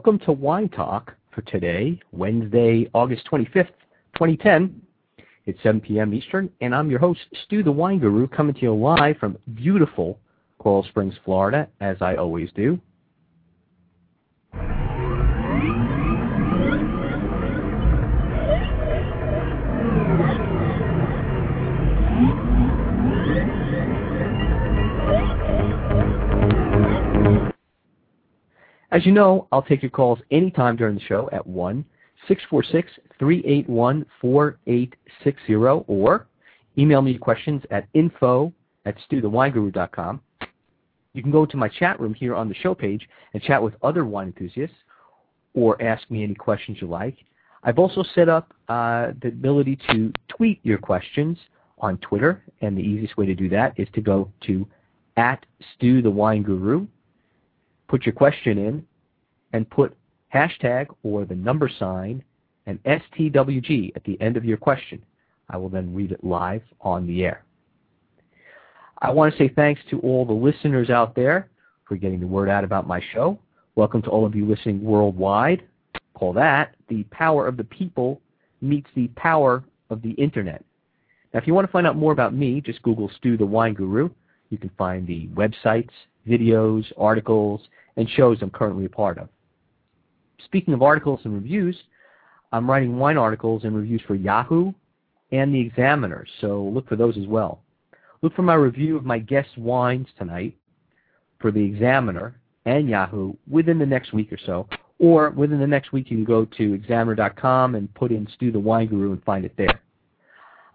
Welcome to Wine Talk for today, Wednesday, August 25th, 2010. It's 7 p.m. Eastern, and I'm your host, Stu the Wine Guru, coming to you live from beautiful Coral Springs, Florida, as I always do. As you know, I'll take your calls anytime during the show at 1 646 381 4860 or email me questions at info at stuthewineguru.com. You can go to my chat room here on the show page and chat with other wine enthusiasts or ask me any questions you like. I've also set up uh, the ability to tweet your questions on Twitter, and the easiest way to do that is to go to at Stu the Wine Guru, put your question in, and put hashtag or the number sign and STWG at the end of your question. I will then read it live on the air. I want to say thanks to all the listeners out there for getting the word out about my show. Welcome to all of you listening worldwide. Call that the power of the people meets the power of the internet. Now, if you want to find out more about me, just Google Stu the Wine Guru. You can find the websites, videos, articles, and shows I'm currently a part of. Speaking of articles and reviews, I'm writing wine articles and reviews for Yahoo and The Examiner, so look for those as well. Look for my review of my guest wines tonight for The Examiner and Yahoo within the next week or so, or within the next week you can go to examiner.com and put in Stu the Wine Guru and find it there.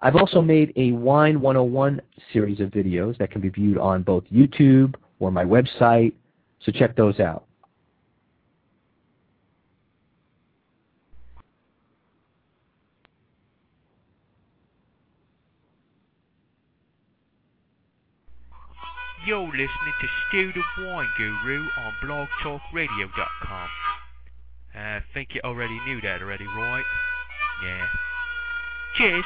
I've also made a Wine 101 series of videos that can be viewed on both YouTube or my website, so check those out. You're listening to Stu the Wine Guru on blogtalkradio.com. I uh, think you already knew that already, right? Yeah. Cheers.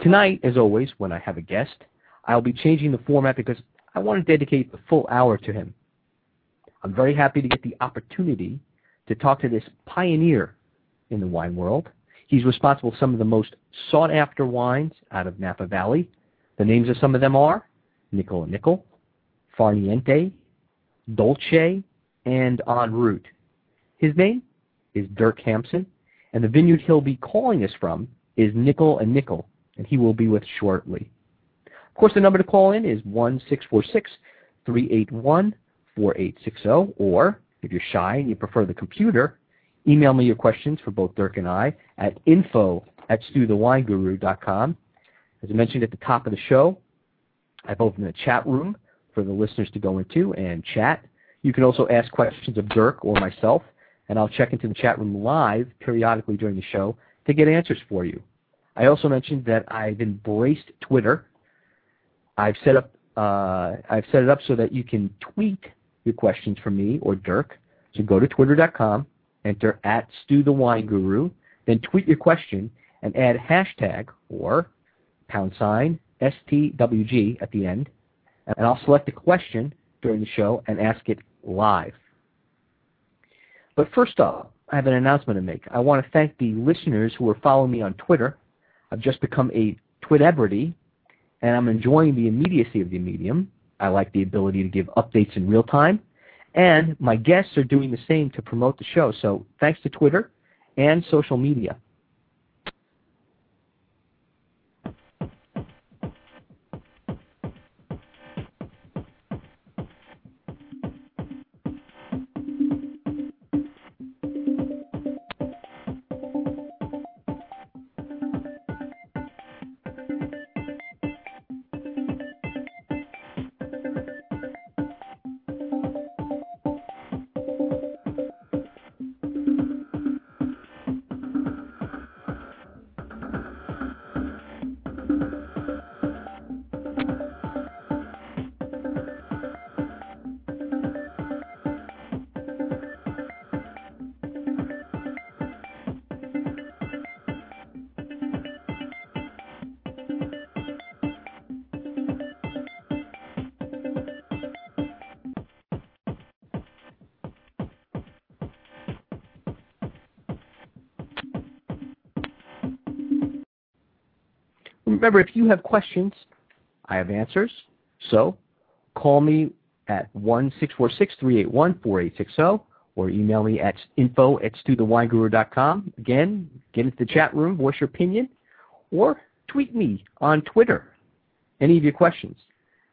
Tonight, as always, when I have a guest, I'll be changing the format because I want to dedicate the full hour to him. I'm very happy to get the opportunity to talk to this pioneer in the wine world. He's responsible for some of the most sought after wines out of Napa Valley. The names of some of them are Nickel and Nickel, Far Niente, Dolce, and En Route. His name is Dirk Hampson, and the vineyard he'll be calling us from is Nickel and Nickel, and he will be with shortly. Course, the number to call in is 1-646-381-4860, or if you're shy and you prefer the computer, email me your questions for both Dirk and I at info at stuthewineguru.com. As I mentioned at the top of the show, I've opened a chat room for the listeners to go into and chat. You can also ask questions of Dirk or myself, and I'll check into the chat room live periodically during the show to get answers for you. I also mentioned that I've embraced Twitter. I've set up uh, I've set it up so that you can tweet your questions for me or Dirk. So go to twitter.com, enter at Stu the Wine Guru, then tweet your question and add hashtag or pound sign STWG at the end, and I'll select a question during the show and ask it live. But first off, I have an announcement to make. I want to thank the listeners who are following me on Twitter. I've just become a Twitebrity, and I'm enjoying the immediacy of the medium. I like the ability to give updates in real time, and my guests are doing the same to promote the show. So thanks to Twitter and social media. Remember, if you have questions, I have answers. So call me at 1-646-381-4860 or email me at info at stuthewineguru.com. Again, get into the chat room, voice your opinion, or tweet me on Twitter any of your questions.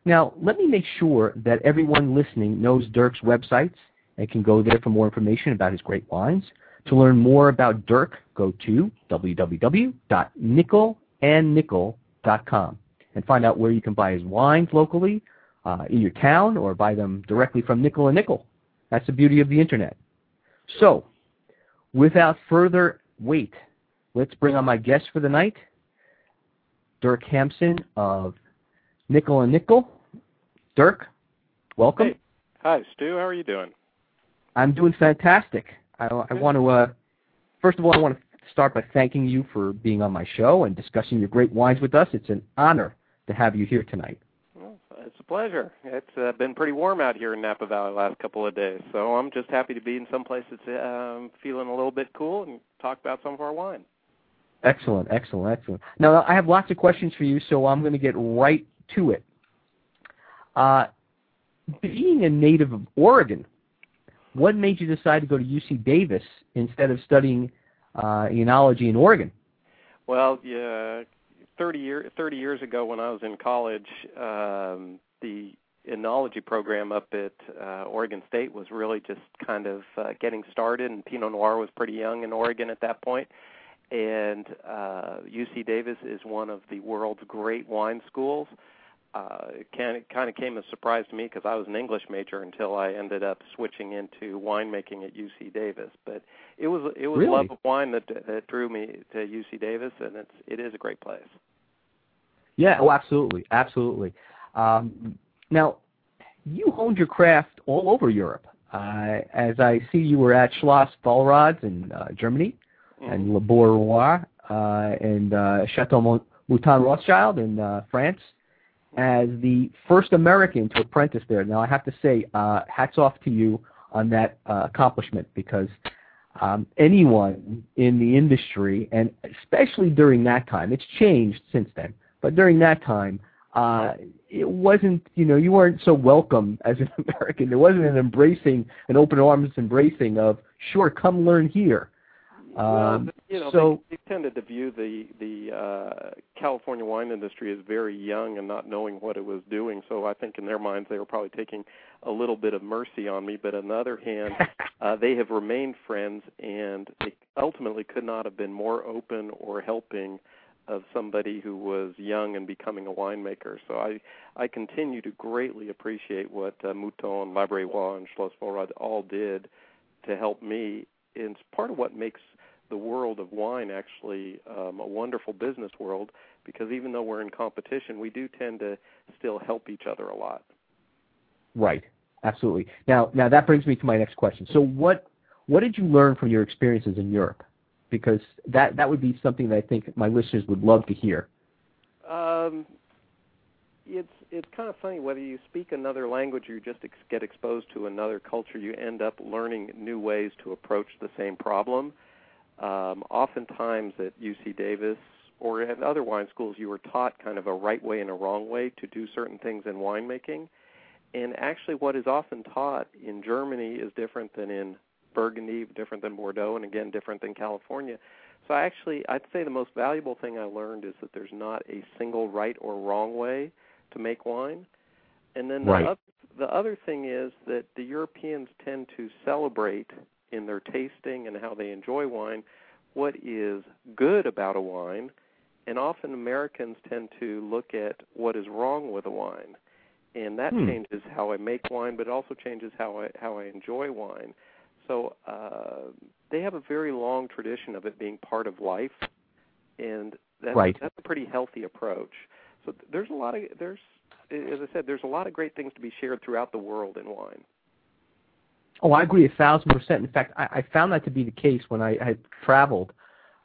Now, let me make sure that everyone listening knows Dirk's websites and can go there for more information about his great wines. To learn more about Dirk, go to www.nickelandnickel.com and find out where you can buy his wines locally uh, in your town or buy them directly from Nickel and Nickel. That's the beauty of the internet. So, without further wait, let's bring on my guest for the night, Dirk Hampson of Nickel and Nickel. Dirk, welcome. Hey. Hi, Stu. How are you doing? I'm doing fantastic. I, I want to, uh, first of all, I want to start by thanking you for being on my show and discussing your great wines with us. It's an honor to have you here tonight. Well, it's a pleasure. It's uh, been pretty warm out here in Napa Valley the last couple of days, so I'm just happy to be in some place that's um, feeling a little bit cool and talk about some of our wine. Excellent, excellent, excellent. Now, I have lots of questions for you, so I'm going to get right to it. Uh, being a native of Oregon, what made you decide to go to UC Davis instead of studying enology in Oregon? Well, yeah, 30, year, 30 years ago when I was in college, um, the enology program up at uh, Oregon State was really just kind of uh, getting started, and Pinot Noir was pretty young in Oregon at that point. And uh, UC Davis is one of the world's great wine schools. Uh, it kind of, kind of came as a surprise to me because I was an English major until I ended up switching into winemaking at UC Davis. But it was it was really? love of wine that that drew me to UC Davis, and it's it is a great place. Yeah, oh, absolutely, absolutely. Um, now, you honed your craft all over Europe. Uh, as I see, you were at Schloss Vollrads in uh, Germany, Mm-hmm. and Le Bourgeois uh, and uh, Chateau Mouton Rothschild in uh, France as the first American to apprentice there. Now, I have to say, uh, hats off to you on that uh, accomplishment because um, anyone in the industry, and especially during that time, it's changed since then, but during that time, uh, it wasn't, you know, you weren't so welcome as an American. There wasn't an embracing, an open arms embracing of, sure, come learn here. Um, you know, so, they, they tended to view the the uh, California wine industry as very young and not knowing what it was doing. So I think in their minds they were probably taking a little bit of mercy on me. But on the other hand, uh, they have remained friends, and they ultimately could not have been more open or helping of somebody who was young and becoming a winemaker. So I I continue to greatly appreciate what uh, Mouton, La Brévois, and Schloss Vollrad all did to help me. And it's part of what makes the world of wine actually um, a wonderful business world because even though we're in competition, we do tend to still help each other a lot. Right. Absolutely. Now, now that brings me to my next question. So, what what did you learn from your experiences in Europe? Because that that would be something that I think my listeners would love to hear. Um, it's it's kind of funny whether you speak another language or you just ex- get exposed to another culture, you end up learning new ways to approach the same problem. Um, oftentimes at UC Davis or at other wine schools, you were taught kind of a right way and a wrong way to do certain things in winemaking. And actually, what is often taught in Germany is different than in Burgundy, different than Bordeaux, and again, different than California. So, actually, I'd say the most valuable thing I learned is that there's not a single right or wrong way to make wine. And then the, right. other, the other thing is that the Europeans tend to celebrate in their tasting and how they enjoy wine what is good about a wine and often Americans tend to look at what is wrong with a wine and that hmm. changes how I make wine but it also changes how I how I enjoy wine so uh they have a very long tradition of it being part of life and that's right. that's a pretty healthy approach so there's a lot of there's as I said there's a lot of great things to be shared throughout the world in wine Oh, I agree a thousand percent. In fact, I, I found that to be the case when I had traveled,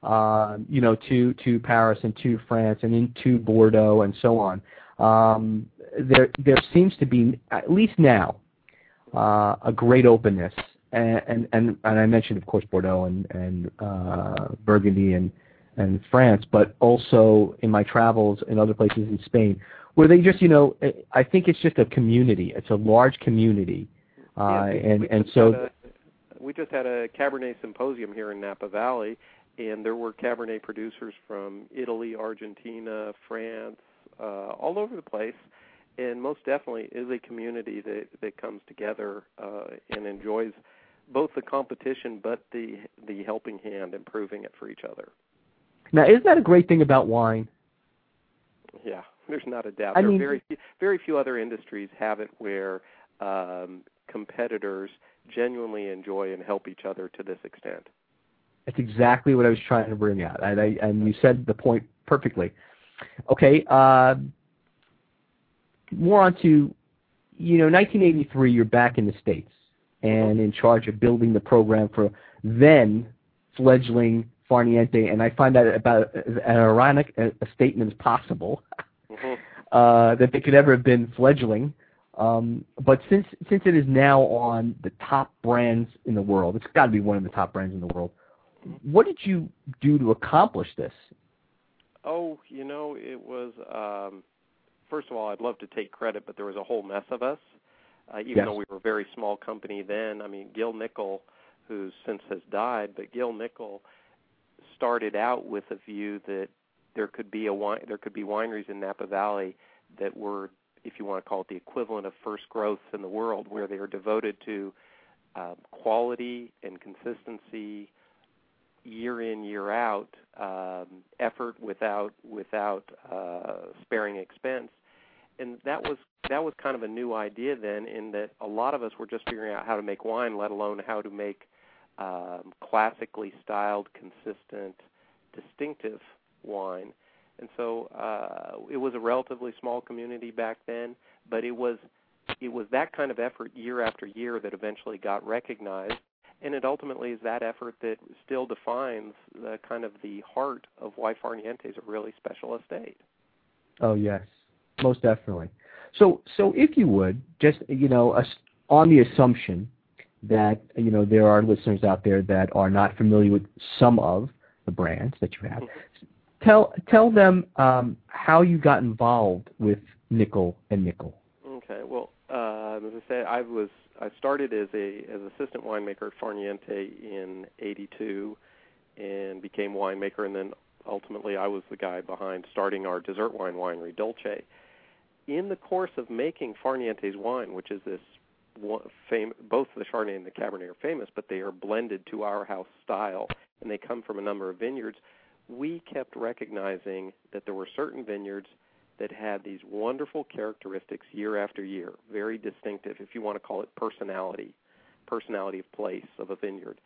uh, you know, to to Paris and to France and into Bordeaux and so on. Um, there there seems to be at least now uh, a great openness, and, and and and I mentioned of course Bordeaux and and uh, Burgundy and and France, but also in my travels in other places in Spain, where they just, you know, I think it's just a community. It's a large community, Yeah, and and so a- we just had a Cabernet symposium here in Napa Valley, and there were Cabernet producers from Italy, Argentina, France, uh, all over the place, and most definitely is a community that that comes together uh, and enjoys both the competition but the the helping hand, improving it for each other. now isn't that a great thing about wine? Yeah, there's not a doubt. I there mean- are very very few other industries have it where um, competitors genuinely enjoy and help each other to this extent. That's exactly what I was trying to bring out, and, I, and you said the point perfectly. Okay, uh, more on to, you know, 1983. You're back in the states and in charge of building the program for then fledgling Far Niente, and I find that about as ironic a, a statement as possible. Mhm. uh, that they could ever have been fledgling. Um, but since since it is now on the top brands in the world, it's got to be one of the top brands in the world. What did you do to accomplish this? Oh, you know, it was. Um, first of all, I'd love to take credit, but there was a whole mess of us. Uh, even Yes. though we were a very small company then, I mean, Gil Nickel, who since has died, but Gil Nickel started out with a view that there could be a wine, there could be wineries in Napa Valley that were, if you want to call it, the equivalent of first growth in the world, where they are devoted to um, quality and consistency, year in year out um, effort without without uh, sparing expense, and that was that was kind of a new idea then. In that a lot of us were just figuring out how to make wine, let alone how to make um, classically styled, consistent, distinctive wine. And so uh, it was a relatively small community back then, but it was it was that kind of effort year after year that eventually got recognized and it ultimately is that effort that still defines the kind of the heart of why Far Niente is a really special estate. Oh yes, most definitely. So so if you would just you know on the assumption that you know there are listeners out there that are not familiar with some of the brands that you have, tell tell them um, how you got involved with Nickel and Nickel. Okay, well, uh, as I said, I was I started as a as assistant winemaker at Far Niente in '82, and became winemaker, and then ultimately I was the guy behind starting our dessert wine winery, Dolce. In the course of making Far Niente's wine, which is this both the Chardonnay and the Cabernet are famous, but they are blended to our house style, and they come from a number of vineyards. We kept recognizing that there were certain vineyards that had these wonderful characteristics year after year, very distinctive, if you want to call it personality, personality of place of a vineyard.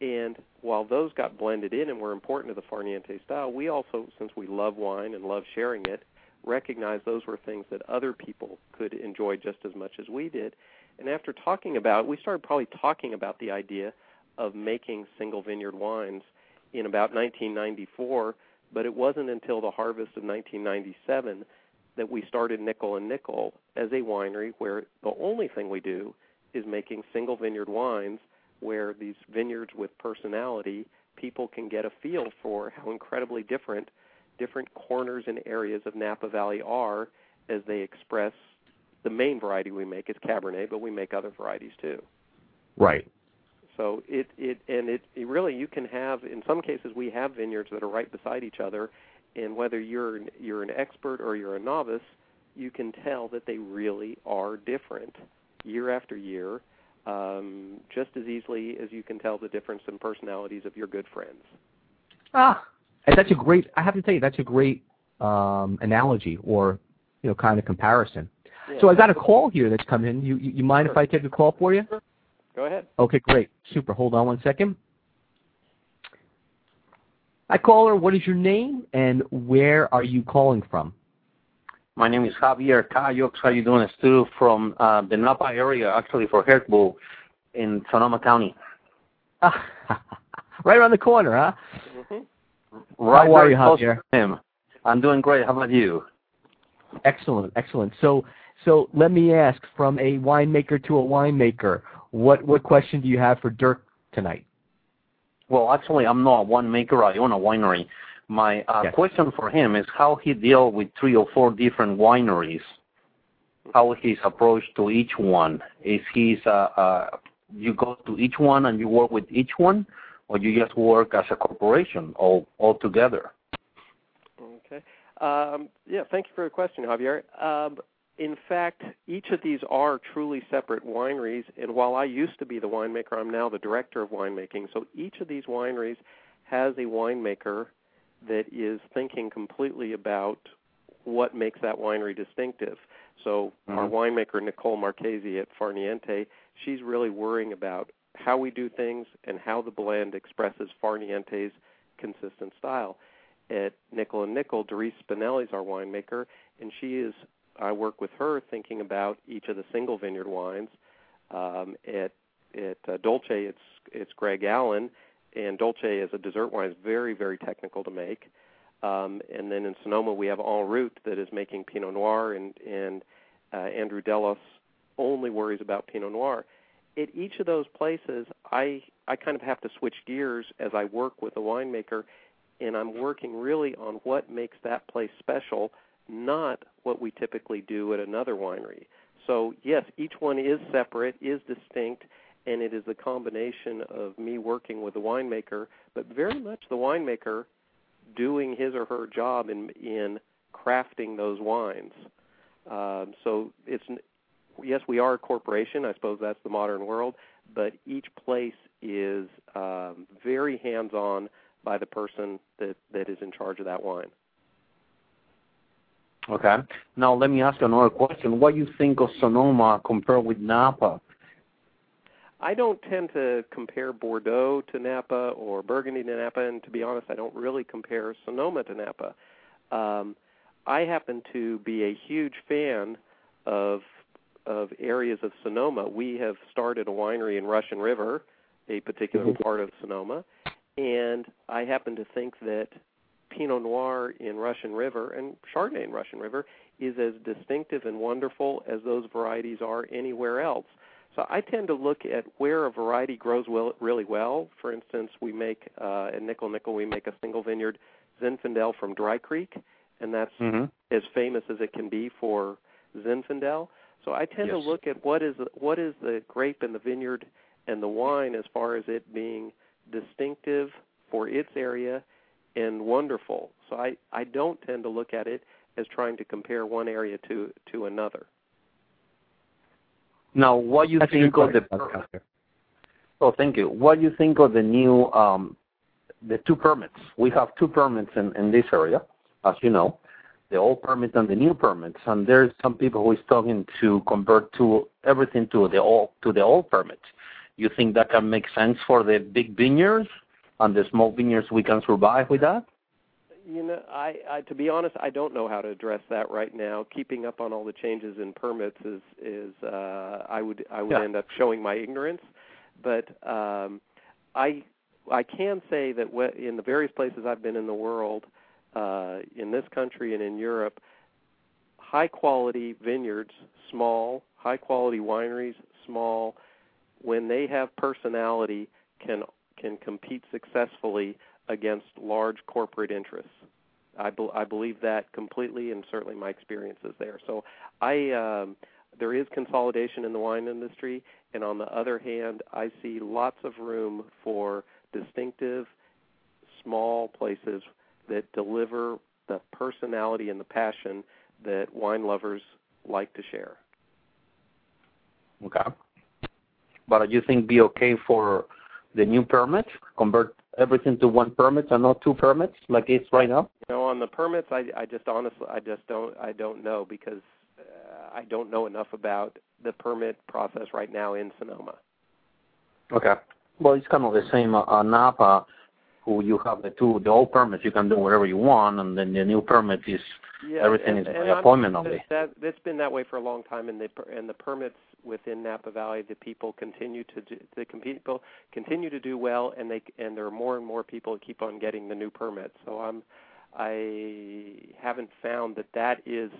And while those got blended in and were important to the Far Niente style, we also, since we love wine and love sharing it, recognized those were things that other people could enjoy just as much as we did. And after talking about, we started probably talking about the idea of making single vineyard wines in about 1994 but it wasn't until the harvest of 1997 that we started Nickel and Nickel as a winery where the only thing we do is making single vineyard wines where these vineyards with personality people can get a feel for how incredibly different different corners and areas of Napa Valley are as they express the main variety we make is Cabernet, but we make other varieties too. Right. So it it and it, it really you can have in some cases we have vineyards that are right beside each other, and whether you're an, you're an expert or you're a novice, you can tell that they really are different year after year, um, just as easily as you can tell the difference in personalities of your good friends. Ah, and that's a great. I have to tell you, that's a great um, analogy or you know kind of comparison. Yeah. So I got a call here that's come in. You you, you mind if I take a call for you? Go ahead. Okay, great. Super. Hold on one second. Hi, caller. What is your name and where are you calling from? My name is Javier Cayox. How you doing? Stu from uh, the Napa area, actually for Hertbull in Sonoma County. right around the corner, huh? Mm-hmm. Right How are you, close Javier? to him. I'm doing great. How about you? Excellent, excellent. So, so let me ask, from a winemaker to a winemaker, what what question do you have for Dirk tonight? Well, actually, I'm not a winemaker. I own a winery, My uh, Yes. question for him is how he deal with three or four different wineries. How his approach to each one is he's uh, uh, you go to each one and you work with each one, or you just work as a corporation all all together. Okay. Um, yeah, thank you for the question, Javier. Um, in fact, each of these are truly separate wineries, and while I used to be the winemaker, I'm now the director of winemaking. So each of these wineries has a winemaker that is thinking completely about what makes that winery distinctive. So our Mhm. winemaker Nicole Marchesi at Far Niente, she's really worrying about how we do things and how the blend expresses Far Niente's consistent style. At Nickel and Nickel, Darice Spinelli's our winemaker, and she is. I work with her thinking about each of the single vineyard wines. Um, at at uh, Dolce, it's it's Greg Allen, and Dolce as a dessert wine is very very technical to make. Um, and then in Sonoma, we have En Route that is making Pinot Noir, and and uh, Andrew Delos only worries about Pinot Noir. At each of those places, I I kind of have to switch gears as I work with a winemaker, and I'm working really on what makes that place special, not what we typically do at another winery. So yes, each one is separate, is distinct, and it is a combination of me working with the winemaker, but very much the winemaker doing his or her job in in crafting those wines. Um, so it's yes, we are a corporation. I suppose that's the modern world, but each place is um, very hands-on by the person that that is in charge of that wine. Okay. Now let me ask you another question. What do you think of Sonoma compared with Napa? I don't tend to compare Bordeaux to Napa or Burgundy to Napa, and to be honest, I don't really compare Sonoma to Napa. Um, I happen to be a huge fan of of areas of Sonoma. We have started a winery in Russian River, a particular part of Sonoma, and I happen to think that Pinot Noir in Russian River and Chardonnay in Russian River is as distinctive and wonderful as those varieties are anywhere else. So I tend to look at where a variety grows well, really well. For instance, we make uh, at Nickel Nickel we make a single vineyard Zinfandel from Dry Creek, and that's Mm-hmm. as famous as it can be for Zinfandel. So I tend to look at what is what is the grape and the vineyard and the wine as far as it being distinctive for its area and wonderful. So I I don't tend to look at it as trying to compare one area to to another. Now, what do you That's a think of the question, Oh, thank you. What do you think of the new, um, the two permits? We have two permits in, in this area, as you know, the old permit and the new permits. And there's some people who is talking to convert to everything to the old to the old permit. You think that can make sense for the big vineyards and the small vineyards? We can survive with that. You know, I, I to be honest, I don't know how to address that right now. Keeping up on all the changes in permits is is uh, I would I would Yeah. end up showing my ignorance. But um, I I can say that wh- in the various places I've been in the world, uh, in this country and in Europe, high quality vineyards, small, high quality wineries, small, when they have personality, can can compete successfully against large corporate interests. I, be- I believe that completely, and certainly my experience is there. So I um, there is consolidation in the wine industry, and on the other hand, I see lots of room for distinctive, small places that deliver the personality and the passion that wine lovers like to share. Okay. But do you think be okay for the new permit? Convert everything to one permit and not two permits like it's right now? You know, on the permits, I, I just honestly, I just don't, I don't know because uh, I don't know enough about the permit process right now in Sonoma. Okay. Well, it's kind of the same. Uh, uh, Napa, who you have the two, the old permits, you can do whatever you want, and then the new permit is Yeah, everything and, is and by appointment only. That that's been that way for a long time, and the and the permits within Napa Valley, the people continue to do, the people continue to do well, and they and there are more and more people that keep on getting the new permits. So I'm I haven't found that that is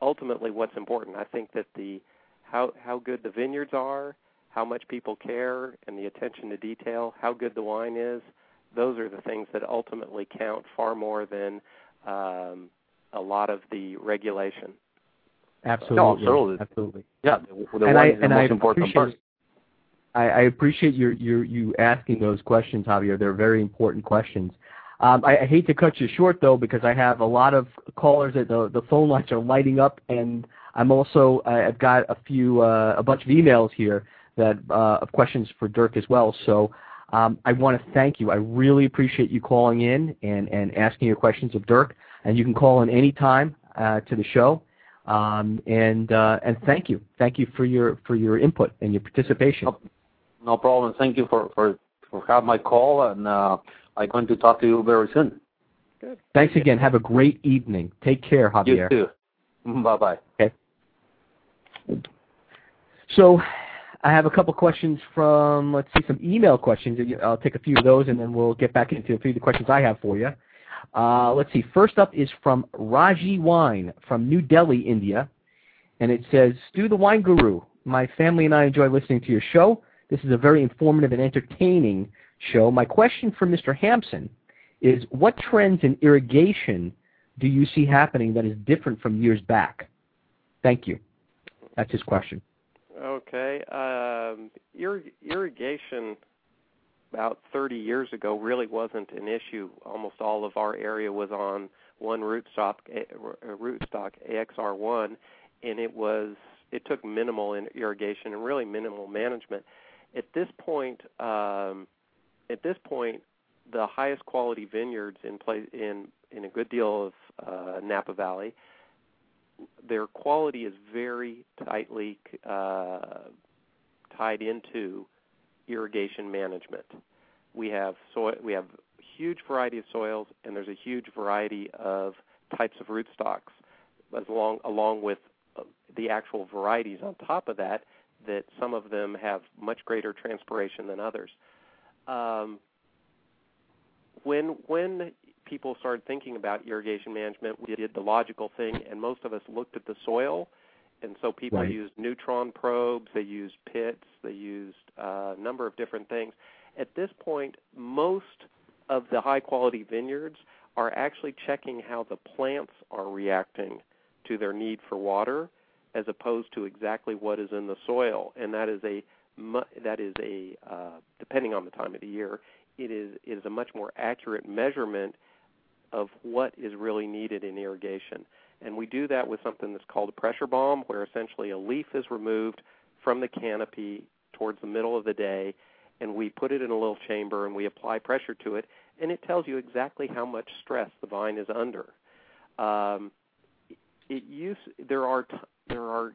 ultimately what's important. I think that the how how good the vineyards are, how much people care, and the attention to detail, how good the wine is. those are the things that ultimately count far more than um, a lot of the regulation. Absolutely. No, absolutely. Absolutely. Yeah, the, the and I, and I important appreciate. I, I appreciate your, your you asking those questions, Javier. They're very important questions. Um, I, I hate to cut you short though, because I have a lot of callers that the the phone lines are lighting up, and I'm also I've got a few uh, a bunch of emails here that uh, of questions for Dirk as well. So um, I want to thank you. I really appreciate you calling in and and asking your questions of Dirk. And you can call in any time uh, to the show. Um, and uh, and thank you, thank you for your for your input and your participation. No, no problem. Thank you for for for having my call, and uh, I'm going to talk to you very soon. Good. Thanks again. Have a great evening. Take care, Javier. You too. Bye bye. Okay. So, I have a couple questions from let's see some email questions. I'll take a few of those, and then we'll get back into a few of the questions I have for you. Uh, let's see. First up is from Raji Wine from New Delhi, India, and it says, "Stu the Wine Guru, my family and I enjoy listening to your show. This is a very informative and entertaining show. My question for Mr. Hampson is, what trends in irrigation do you see happening that is different from years back? Thank you. That's his question. Okay. Um, irrig- irrigation about 30 years ago really wasn't an issue. Almost all of our area was on one rootstock, rootstock AXR1, and it was it took minimal irrigation and really minimal management. At this point, um, at this point, the highest quality vineyards in place in in a good deal of uh, Napa Valley, their quality is very tightly uh, tied into irrigation management. We have soil, we have a huge variety of soils, and there's a huge variety of types of rootstocks, as along along with uh, the actual varieties on top of that. That some of them have much greater transpiration than others. Um, when when people started thinking about irrigation management, we did the logical thing, and most of us looked at the soil. And so people right. used neutron probes, they used pits, they used uh, a number of different things. At this point, most of the high quality vineyards are actually checking how the plants are reacting to their need for water as opposed to exactly what is in the soil and that is a that is a uh, depending on the time of the year it is it is a much more accurate measurement of what is really needed in irrigation. And we do that with something that's called a pressure bomb, where essentially a leaf is removed from the canopy towards the middle of the day, and we put it in a little chamber and we apply pressure to it, and it tells you exactly how much stress the vine is under. Um, it use there are t- there are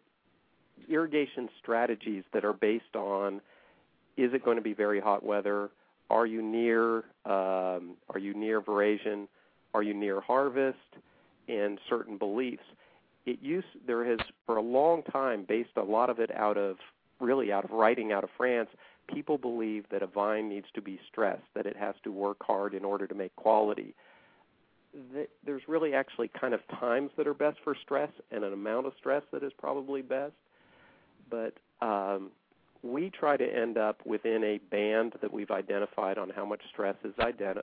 irrigation strategies that are based on is it going to be very hot weather? Are you near um, are you near veraison? Are you near harvest? And certain beliefs. It used there has for a long time based a lot of it out of really out of writing out of France. People believe that a vine needs to be stressed, that it has to work hard in order to make quality. There's really actually kind of times that are best for stress and an amount of stress that is probably best. But um, we try to end up within a band that we've identified on how much stress is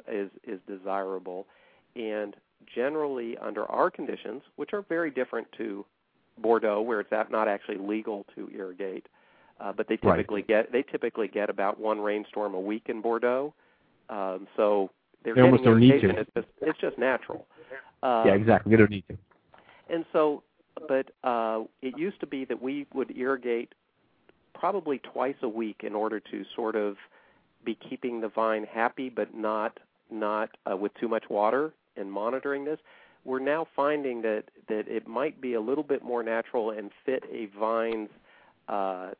is is desirable, and generally under our conditions, which are very different to Bordeaux, where it's not actually legal to irrigate, uh, but they typically right. get they typically get about one rainstorm a week in Bordeaux, um, so they're they almost don't need to. It's just it's just natural. Um, yeah, exactly. They don't need to. And so, but uh, it used to be that we would irrigate probably twice a week in order to sort of be keeping the vine happy, but not not uh, with too much water and monitoring this. We're now finding that that it might be a little bit more natural and fit a vine's uh,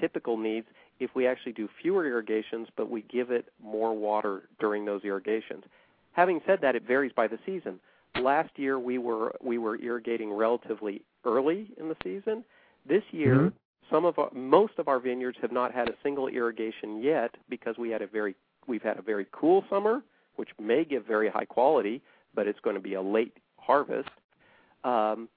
typical needs if we actually do fewer irrigations, but we give it more water during those irrigations. Having said that, it varies by the season. Last year we were we were irrigating relatively early in the season. This year, mm-hmm. some of our, most of our vineyards have not had a single irrigation yet because we had a very we've had a very cool summer, which may give very high quality, but it's going to be a late harvest. Um,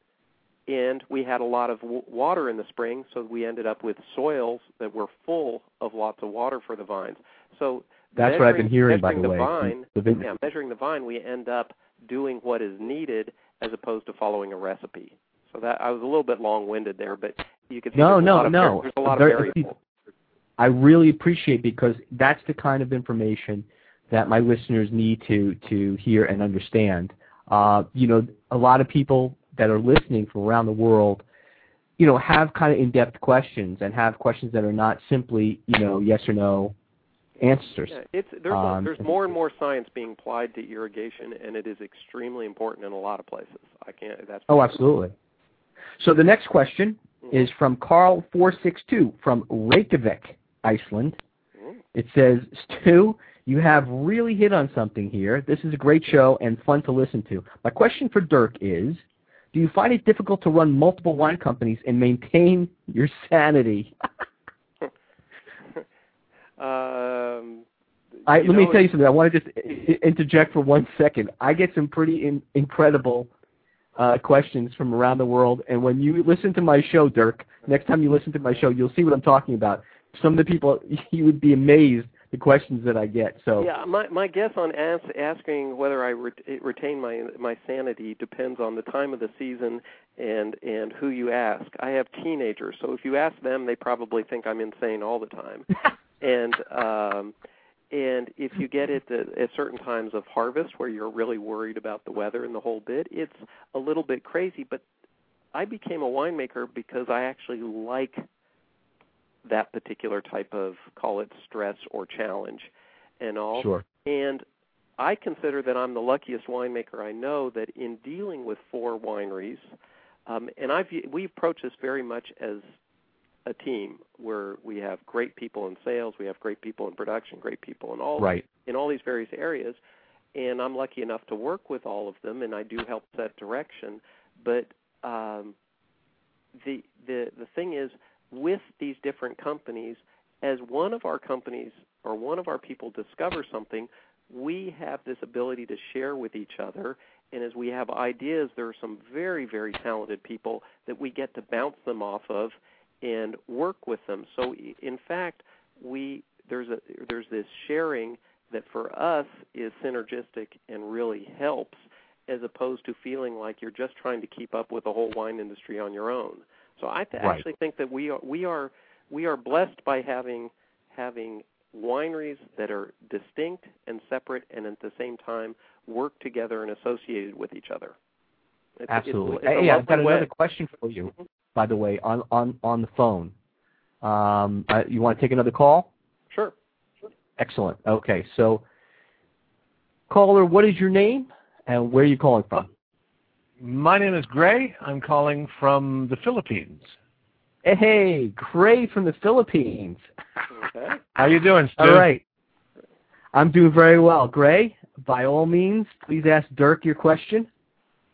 and we had a lot of w- water in the spring, so we ended up with soils that were full of of lots of water for the vines. So That's what I've been hearing, by measuring the way. Vine, The vin- yeah, measuring the vine, we end up doing what is needed as opposed to following a recipe. So that I was a little bit long-winded there, but you can see No, there's a no, lot of no. var- there's a lot There- of variables. I really appreciate because that's the kind of information that my listeners need to to hear and understand. Uh, you know, a lot of people that are listening from around the world, you know, have kind of in-depth questions and have questions that are not simply, you know, yes or no answers. Yeah, it's there's Um, there's more and more science being applied to irrigation, and it is extremely important in a lot of places. I can't. That's Oh, absolutely. So the next question Mhm. is from Carl462 from Reykjavik, Iceland. It says, Stu, you have really hit on something here. This is a great show and fun to listen to. My question for Dirk is, do you find it difficult to run multiple wine companies and maintain your sanity? um, I, let me tell you something. I want to just interject for one second. I get some pretty in, incredible uh, questions from around the world, and when you listen to my show, Dirk, next time you listen to my show, you'll see what I'm talking about. Some of the people, you would be amazed the questions that I get. So Yeah, my my guess on as, asking whether I ret- retain my my sanity depends on the time of the season and and who you ask. I have teenagers, so if you ask them, they probably think I'm insane all the time. and um and if you get it at, at certain times of harvest where you're really worried about the weather and the whole bit, it's a little bit crazy. But I became a winemaker because I actually like that particular type of call it stress or challenge and all. sure. And I consider that I'm the luckiest winemaker I know that in dealing with four wineries, um, and I view, we approach this very much as a team where we have great people in sales, we have great people in production, great people in all Right. in all these various areas, and I'm lucky enough to work with all of them, and I do help set direction. But um, the the the thing is, with these different companies, as one of our companies or one of our people discover something, we have this ability to share with each other. And as we have ideas, there are some very, very talented people that we get to bounce them off of and work with them. So, in fact, we there's a there's this sharing that for us is synergistic and really helps, as opposed to feeling like you're just trying to keep up with the whole wine industry on your own. So I th- Right. actually think that we are we are we are blessed by having having wineries that are distinct and separate, and at the same time work together and associated with each other. It's, it's Absolutely. It's, a hey, I've got way. another question for you, by the way, on on on the phone. Um, uh, you want to take another call? Sure. Sure. Excellent. Okay, so caller, what is your name and where are you calling from? My name is Gray. I'm calling from the Philippines. Hey, Gray from the Philippines. Okay. How you doing, Stu? All right. I'm doing very well. Gray, by all means, please ask Dirk your question.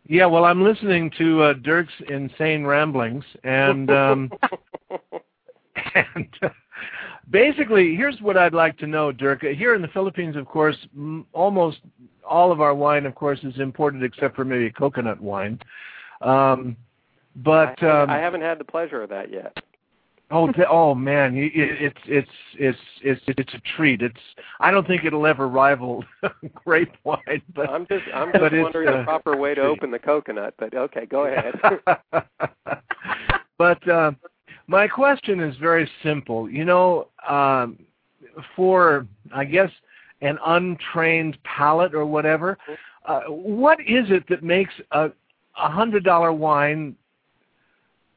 Yeah, well, I'm listening to uh, Dirk's insane ramblings, and um, and uh, basically, here's what I'd like to know, Dirk. Here in the Philippines, of course, m- almost all of our wine, of course, is imported except for maybe coconut wine. Um, but I, um, I haven't had the pleasure of that yet. Oh, oh man, it's it's it's it's it's a treat. It's I don't think it'll ever rival grape wine, but I'm just I'm just wondering uh, the proper way to open the coconut. But okay, go ahead. but uh, my question is very simple. You know, um, for I guess an untrained palate or whatever, uh, what is it that makes a hundred dollar wine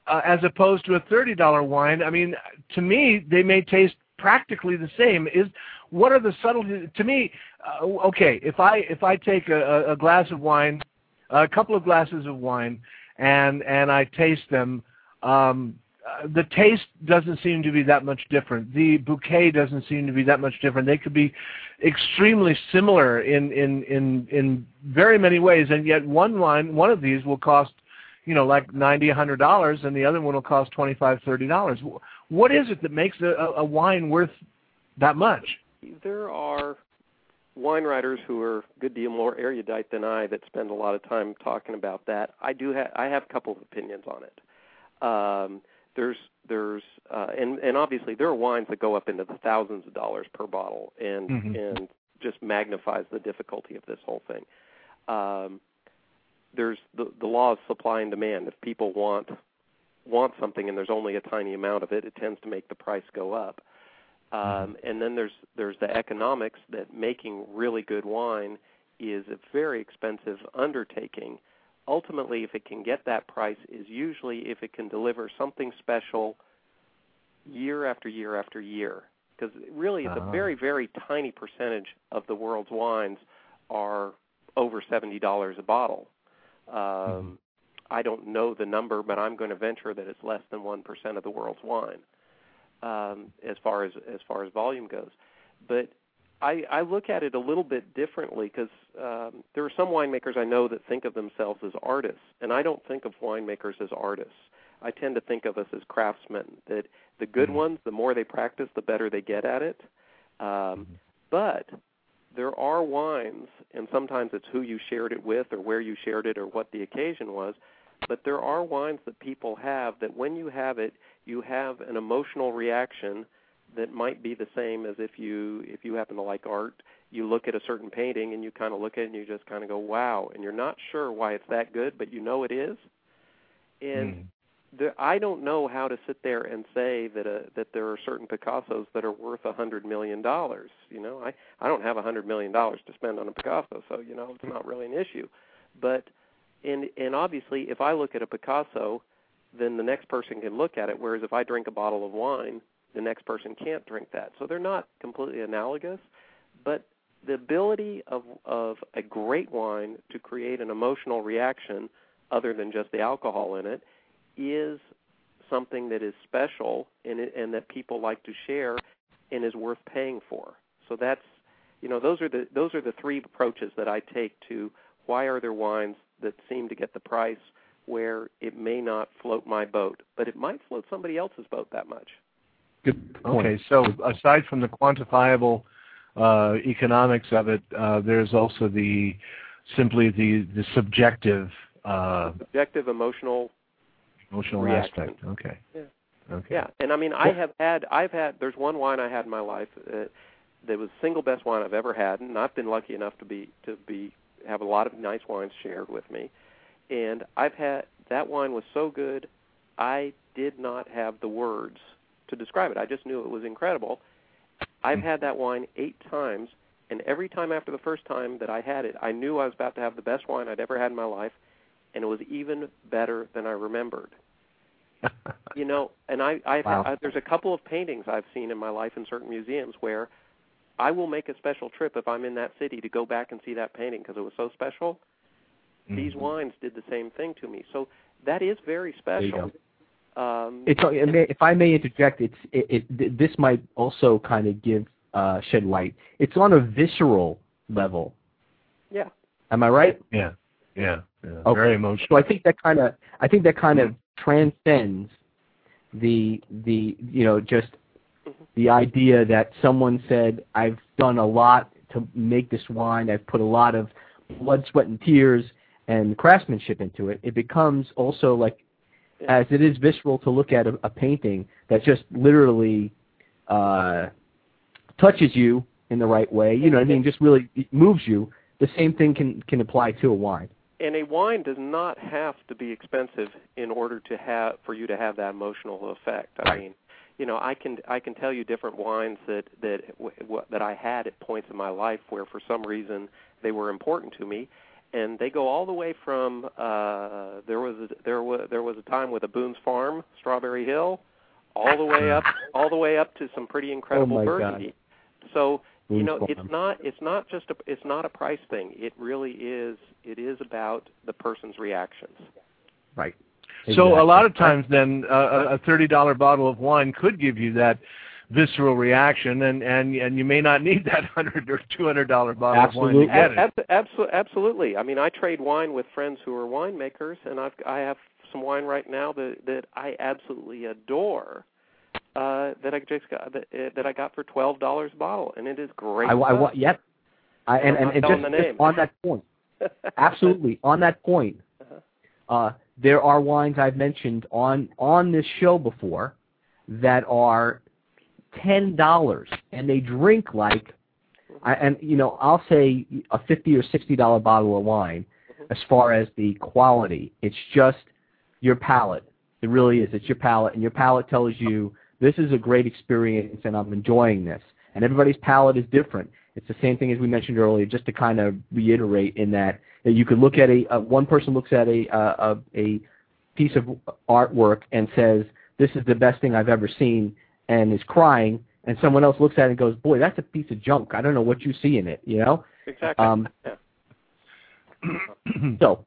uh, as opposed to a thirty dollar wine? I mean, to me, they may taste practically the same. Is what are the subtleties? To me, uh, okay, if I if I take a, a- a glass of wine, a couple of glasses of wine, and and I taste them, um, the taste doesn't seem to be that much different. The bouquet doesn't seem to be that much different. They could be extremely similar in in in in very many ways, and yet one wine, one of these will cost, you know, like ninety, a hundred dollars, and the other one will cost twenty five, thirty dollars. What is it that makes a, a a wine worth that much? there are wine writers who are a good deal more erudite than I that spend a lot of time talking about that. I do have I have a couple of opinions on it. Um, there's there's uh, and and obviously there are wines that go up into the thousands of dollars per bottle, and Mhm. and just magnifies the difficulty of this whole thing. Um, there's the the law of supply and demand. If people want want something and there's only a tiny amount of it, it tends to make the price go up. Um, and then there's there's the economics that making really good wine is a very expensive undertaking. Ultimately, if it can get that price, is usually if it can deliver something special year after year after year. Because really, it's Ah. a very very tiny percentage of the world's wines are over seventy dollars a bottle. Um, I don't know the number, but I'm going to venture that it's less than one percent of the world's wine, um, as far as as far as volume goes. But I, I look at it a little bit differently because um, there are some winemakers I know that think of themselves as artists, and I don't think of winemakers as artists. I tend to think of us as craftsmen. That the good Mhm. ones, the more they practice, the better they get at it. Um, but there are wines, and sometimes it's who you shared it with, or where you shared it, or what the occasion was. But there are wines that people have that when you have it, you have an emotional reaction that might be the same as if you if you happen to like art you look at a certain painting and you kind of look at it and you just kind of go wow and you're not sure why it's that good but you know it is and Mm. the, I don't know how to sit there and say that uh, that there are certain Picassos that are worth a hundred million dollars. You know, I I don't have a hundred million dollars to spend on a Picasso, so you know it's not really an issue. But and and obviously, if I look at a Picasso, then the next person can look at it. Whereas if I drink a bottle of wine, the next person can't drink that. So they're not completely analogous, but the ability of of a great wine to create an emotional reaction other than just the alcohol in it is something that is special and it, and that people like to share and is worth paying for. So that's you know those are the those are the three approaches that I take to why are there wines that seem to get the price where it may not float my boat, but it might float somebody else's boat that much. Good point. Okay, so aside from the quantifiable uh, economics of it, uh, there's also the simply the the subjective uh, Subjective, emotional, emotional Reaction. aspect. Okay. Yeah. Okay. Yeah, and I mean, I have had, I've had. There's one wine I had in my life uh, that was the single best wine I've ever had, and I've been lucky enough to be to be have a lot of nice wines shared with me. And I've had that wine was so good, I did not have the words to describe it. I just knew it was incredible. I've had that wine eight times, and every time after the first time that I had it, I knew I was about to have the best wine I'd ever had in my life, and it was even better than I remembered you know, and I, I've Wow. I, there's a couple of paintings I've seen in my life in certain museums where I will make a special trip if I'm in that city to go back and see that painting because it was so special. These Mhm. wines did the same thing to me, so that is very special. Um, It's, if I may interject, it's it, it this might also kind of give uh, shed light. It's on a visceral level. yeah, Am I right? Yeah. Yeah. yeah. Okay. Very emotional. So I think that kind of I think that kind of transcends the the you know just the idea that someone said I've done a lot to make this wine. I've put a lot of blood, sweat, and tears and craftsmanship into it. It becomes also like Yeah. as it is visceral to look at a, a painting that just literally uh, touches you in the right way. You know, what I mean, just really moves you. The same thing can can apply to a wine. and a wine does not have to be expensive in order to have for you to have that emotional effect. I Right. mean, you know, I can I can tell you different wines that that that I had at points in my life where for some reason they were important to me, and they go all the way from uh, there was a, there was there was a time with a Boone's Farm, Strawberry Hill, all the way up all the way up to some pretty incredible Oh, my God. Burgundy. So you know it's not it's not just a it's not a price thing it really is it is about the person's reactions Right. So a lot of times, then uh, a- a thirty dollar bottle of wine could give you that visceral reaction, and and and you may not need that hundred or two hundred dollar bottle of wine to Absolutely. get it. Ab- abso- absolutely i mean i trade wine with friends who are winemakers and i've i have some wine right now that that i absolutely adore uh that i just got that, uh, that i got for twelve dollars a bottle and it is great I, I stuff. want. Yep. I, and and, and just, just on that point, absolutely on that point. Uh-huh. Uh, there are wines I've mentioned on on this show before that are ten dollars, and they drink like, I, and you know, I'll say a fifty or sixty dollar bottle of wine. As far as the quality, it's just your palate. It really is. It's your palate, and your palate tells you this is a great experience, and I'm enjoying this. And everybody's palate is different. It's the same thing as we mentioned earlier, just to kind of reiterate in that, that you could look at a, uh, one person looks at a, uh, a, a piece of artwork and says, this is the best thing I've ever seen, and is crying, and someone else looks at it and goes, boy, that's a piece of junk. I don't know what you see in it, you know? Exactly. Um, yeah. so,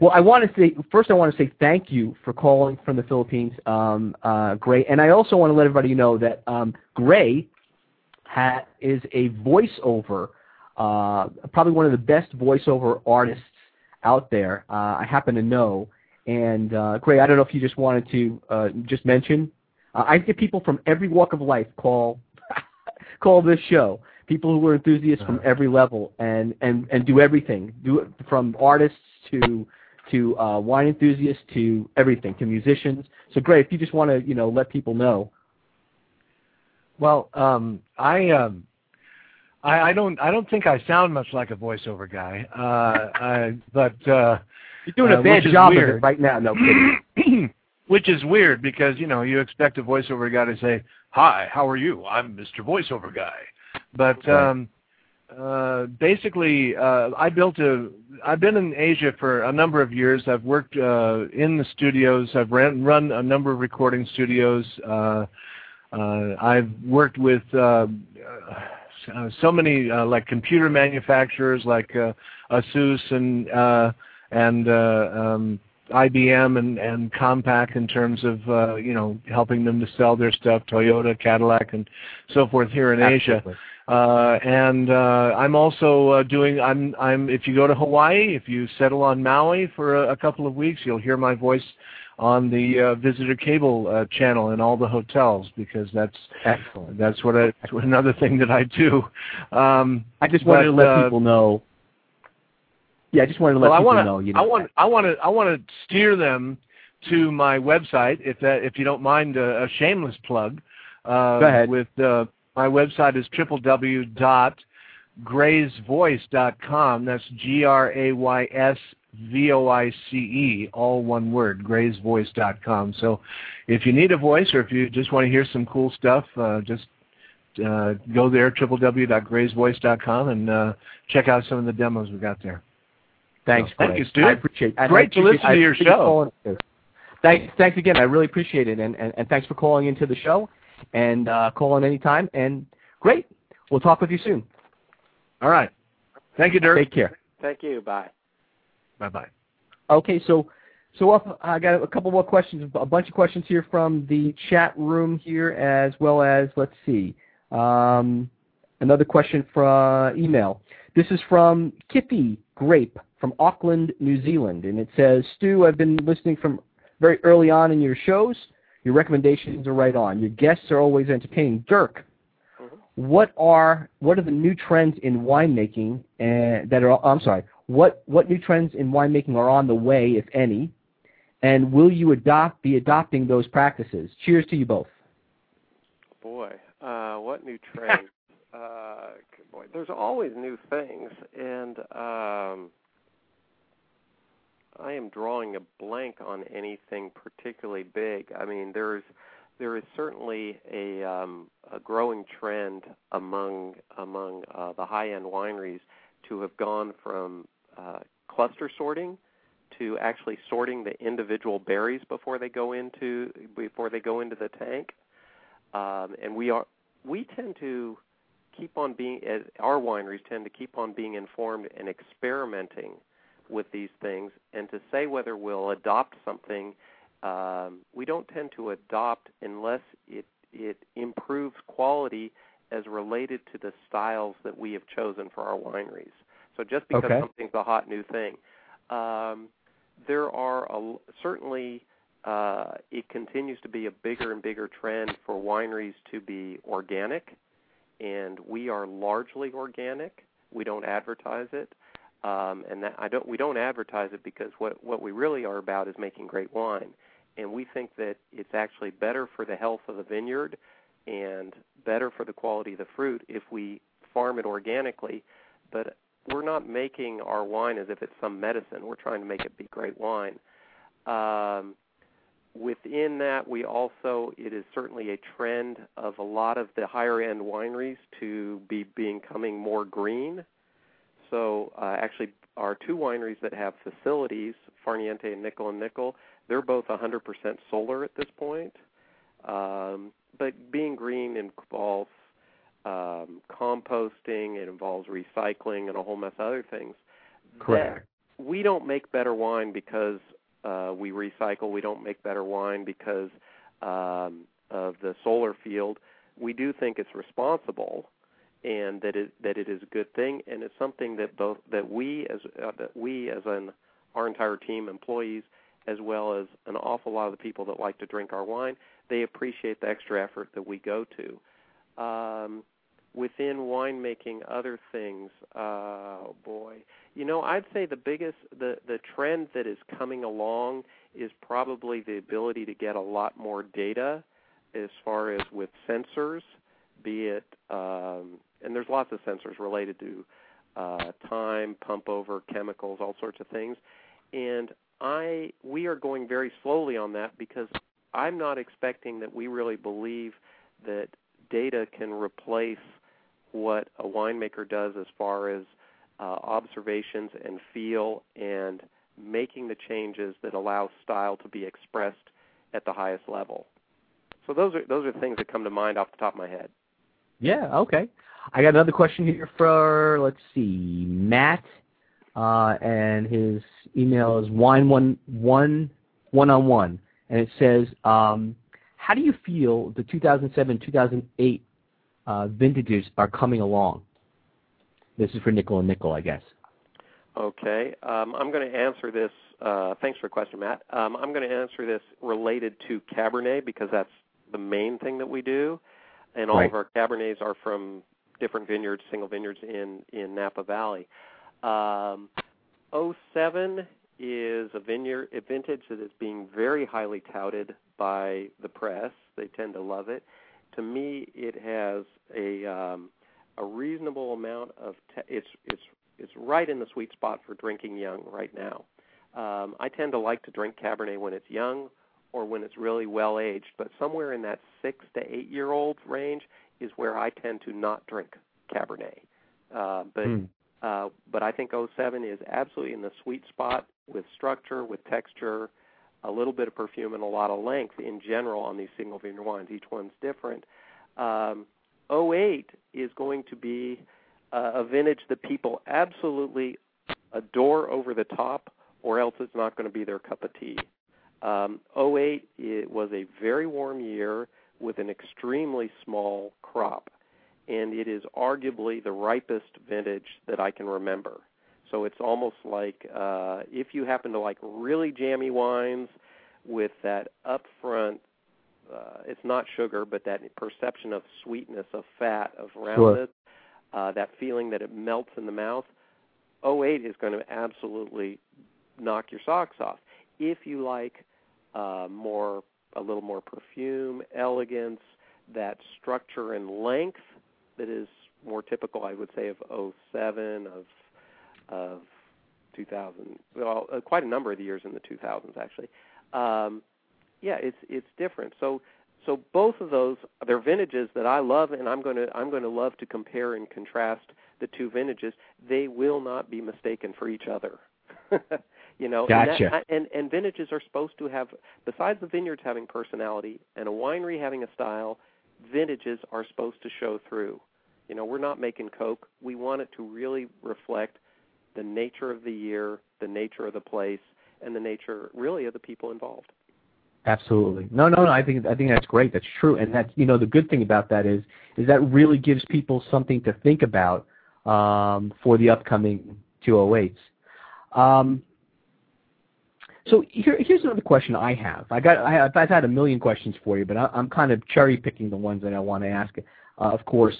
well, I want to say first. I want to say thank you for calling from the Philippines, um, uh, Gray, and I also want to let everybody know that um, Gray ha- is a voiceover, uh, probably one of the best voiceover artists out there. Uh, I happen to know, and uh, Gray, I don't know if you just wanted to uh, just mention. Uh, I get people from every walk of life call call this show. People who are enthusiasts from every level and and and do everything. Do it from artists to to uh, wine enthusiasts to everything to musicians. So great if you just want to you know let people know. Well, um, I, um, I I don't I don't think I sound much like a voiceover guy, uh, I, but uh, you're doing a Uh, bad job of it right now. No kidding which is weird because you know you expect a voiceover guy to say, "Hi, how are you? I'm Mr. Voiceover Guy," but um, uh, basically, uh, I built a. I've been in Asia for a number of years. I've worked uh, in the studios. I've ran run a number of recording studios. Uh, uh, I've worked with uh, uh, so many uh, like computer manufacturers like uh, ASUS and uh, and uh, um, IBM and and Compaq in terms of uh, you know helping them to sell their stuff, Toyota, Cadillac, and so forth here in Asia. Uh, and uh, I'm also uh, doing. I'm. I'm. If you go to Hawaii, if you settle on Maui for a, a couple of weeks, you'll hear my voice on the uh, visitor cable uh, channel in all the hotels because that's excellent that's what I, another thing that I do. Um, I just wanted but, to let uh, people know yeah I just wanted to let well, I people want know you know I want. I want to. I want to steer them to my website, if that, if you don't mind a, a shameless plug. Uh, Go ahead. With uh, my website is www.graysvoice.com. That's G R A Y S V O I C E, all one word, graysvoice.com. So, if you need a voice, or if you just want to hear some cool stuff, uh, just uh, go there, www.graysvoice.com, and uh, check out some of the demos we got there. Thanks, Thank Gray. you, Stu. I appreciate. and I Great to appreciate- listen I to your appreciate show. Thanks, thanks again. I really appreciate it, and, and, and thanks for calling into the show, and uh, call in anytime. And great, we'll talk with you soon. All right. Thank you, Dirk. Take care. Thank you. Bye. Bye bye. Okay, so so up, I got a couple more questions, a bunch of questions here from the chat room here, as well as let's see, um, another question from email. This is from Kippy Grape from Auckland, New Zealand, and it says, Stu, I've been listening from very early on in your shows. Your recommendations are right on. Your guests are always entertaining. Dirk, what are what are the new trends in winemaking uh, that are? I'm sorry. What what new trends in winemaking are on the way, if any? And will you adopt be adopting those practices? Cheers to you both. Boy, uh, what new trends? uh, boy, there's always new things, and um, I am drawing a blank on anything particularly big. I mean, there's there is certainly a um, a growing trend among among uh, the high-end wineries to have gone from uh, cluster sorting to actually sorting the individual berries before they go into before they go into the tank. Um, and we are we tend to keep on being as our wineries tend to keep on being informed and experimenting with these things and to say whether we'll adopt something um, we don't tend to adopt unless it it improves quality as related to the styles that we have chosen for our wineries. So just because Okay. something's a hot new thing, um, there are a, certainly uh, it continues to be a bigger and bigger trend for wineries to be organic, and we are largely organic. We don't advertise it. um, and that I don't we don't advertise it because what what we really are about is making great wine, and we think that it's actually better for the health of the vineyard and better for the quality of the fruit if we farm it organically. But we're not making our wine as if it's some medicine. We're trying to make it be great wine. Um, within that, we also it is certainly a trend of a lot of the higher end wineries to be becoming more green so uh, actually, our two wineries that have facilities, Far Niente and Nickel and Nickel, they're both 100% solar at this point. Um, but being green involves um, composting, it involves recycling, and a whole mess of other things. Correct. That we don't make better wine because uh, we recycle. We don't make better wine because um, of the solar field. We do think it's responsible and that it that it is a good thing, and it's something that both that we as uh, that we as an our entire team, employees, as well as an awful lot of the people that like to drink our wine, they appreciate the extra effort that we go to. Um, within winemaking, other things, oh boy, you know, I'd say the biggest the the trend that is coming along is probably the ability to get a lot more data as far as with sensors be it um, and there's lots of sensors related to uh, time, pump over, chemicals, all sorts of things. And I we are going very slowly on that because I'm not expecting that we really believe that data can replace what a winemaker does as far as uh, observations and feel and making the changes that allow style to be expressed at the highest level. So those are those are things that come to mind off the top of my head. Yeah, okay. I got another question here for let's see, Matt, uh, and his email is wine one one one on one, and it says, um, how do you feel the 2007 2008 uh, vintages are coming along? This is for Nickel and Nickel, I guess. Okay, um, I'm going to answer this. Uh, thanks for the question, Matt. Um, I'm going to answer this related to Cabernet because that's the main thing that we do, and all right. of our Cabernets are from different vineyards, single vineyards in in Napa Valley. Um, 07 is a vineyard a vintage that is being very highly touted by the press. They tend to love it. To me, it has a um, a reasonable amount of te- it's it's it's right in the sweet spot for drinking young right now. Um, I tend to like to drink Cabernet when it's young or when it's really well aged, but somewhere in that six to eight year old range is where I tend to not drink Cabernet. Uh, but mm. uh, but I think 07 is absolutely in the sweet spot with structure, with texture, a little bit of perfume, and a lot of length in general on these single vineyard wines. Each one's different. Um, 08 is going to be uh, a vintage that people absolutely adore over the top, or else it's not going to be their cup of tea. Um, 08 it was a very warm year with an extremely small crop, and it is arguably the ripest vintage that I can remember. So it's almost like uh, if you happen to like really jammy wines with that upfront, uh, it's not sugar, but that perception of sweetness, of fat, of roundness, sure. uh, that feeling that it melts in the mouth. 08 is going to absolutely knock your socks off. If you like uh, more a little more perfume, elegance, that structure and length that is more typical, I would say, of 07, of of 2000, well, uh, quite a number of the years in the 2000s actually. Um, yeah, it's it's different. So so both of those they're vintages that I love, and I'm going to I'm going to love to compare and contrast the two vintages. They will not be mistaken for each other. You know, gotcha. and, that, and and vintages are supposed to have, besides the vineyards having personality and a winery having a style, vintages are supposed to show through. You know, we're not making Coke. We want it to really reflect the nature of the year, the nature of the place, and the nature really of the people involved. Absolutely. No, no, no. I think I think that's great. That's true, and that's you know the good thing about that is is that really gives people something to think about um, for the upcoming 208s. Um, so here, here's another question I have. I got, I have, I've had a million questions for you, but I, am kind of cherry picking the ones that I want to ask. Uh, of course,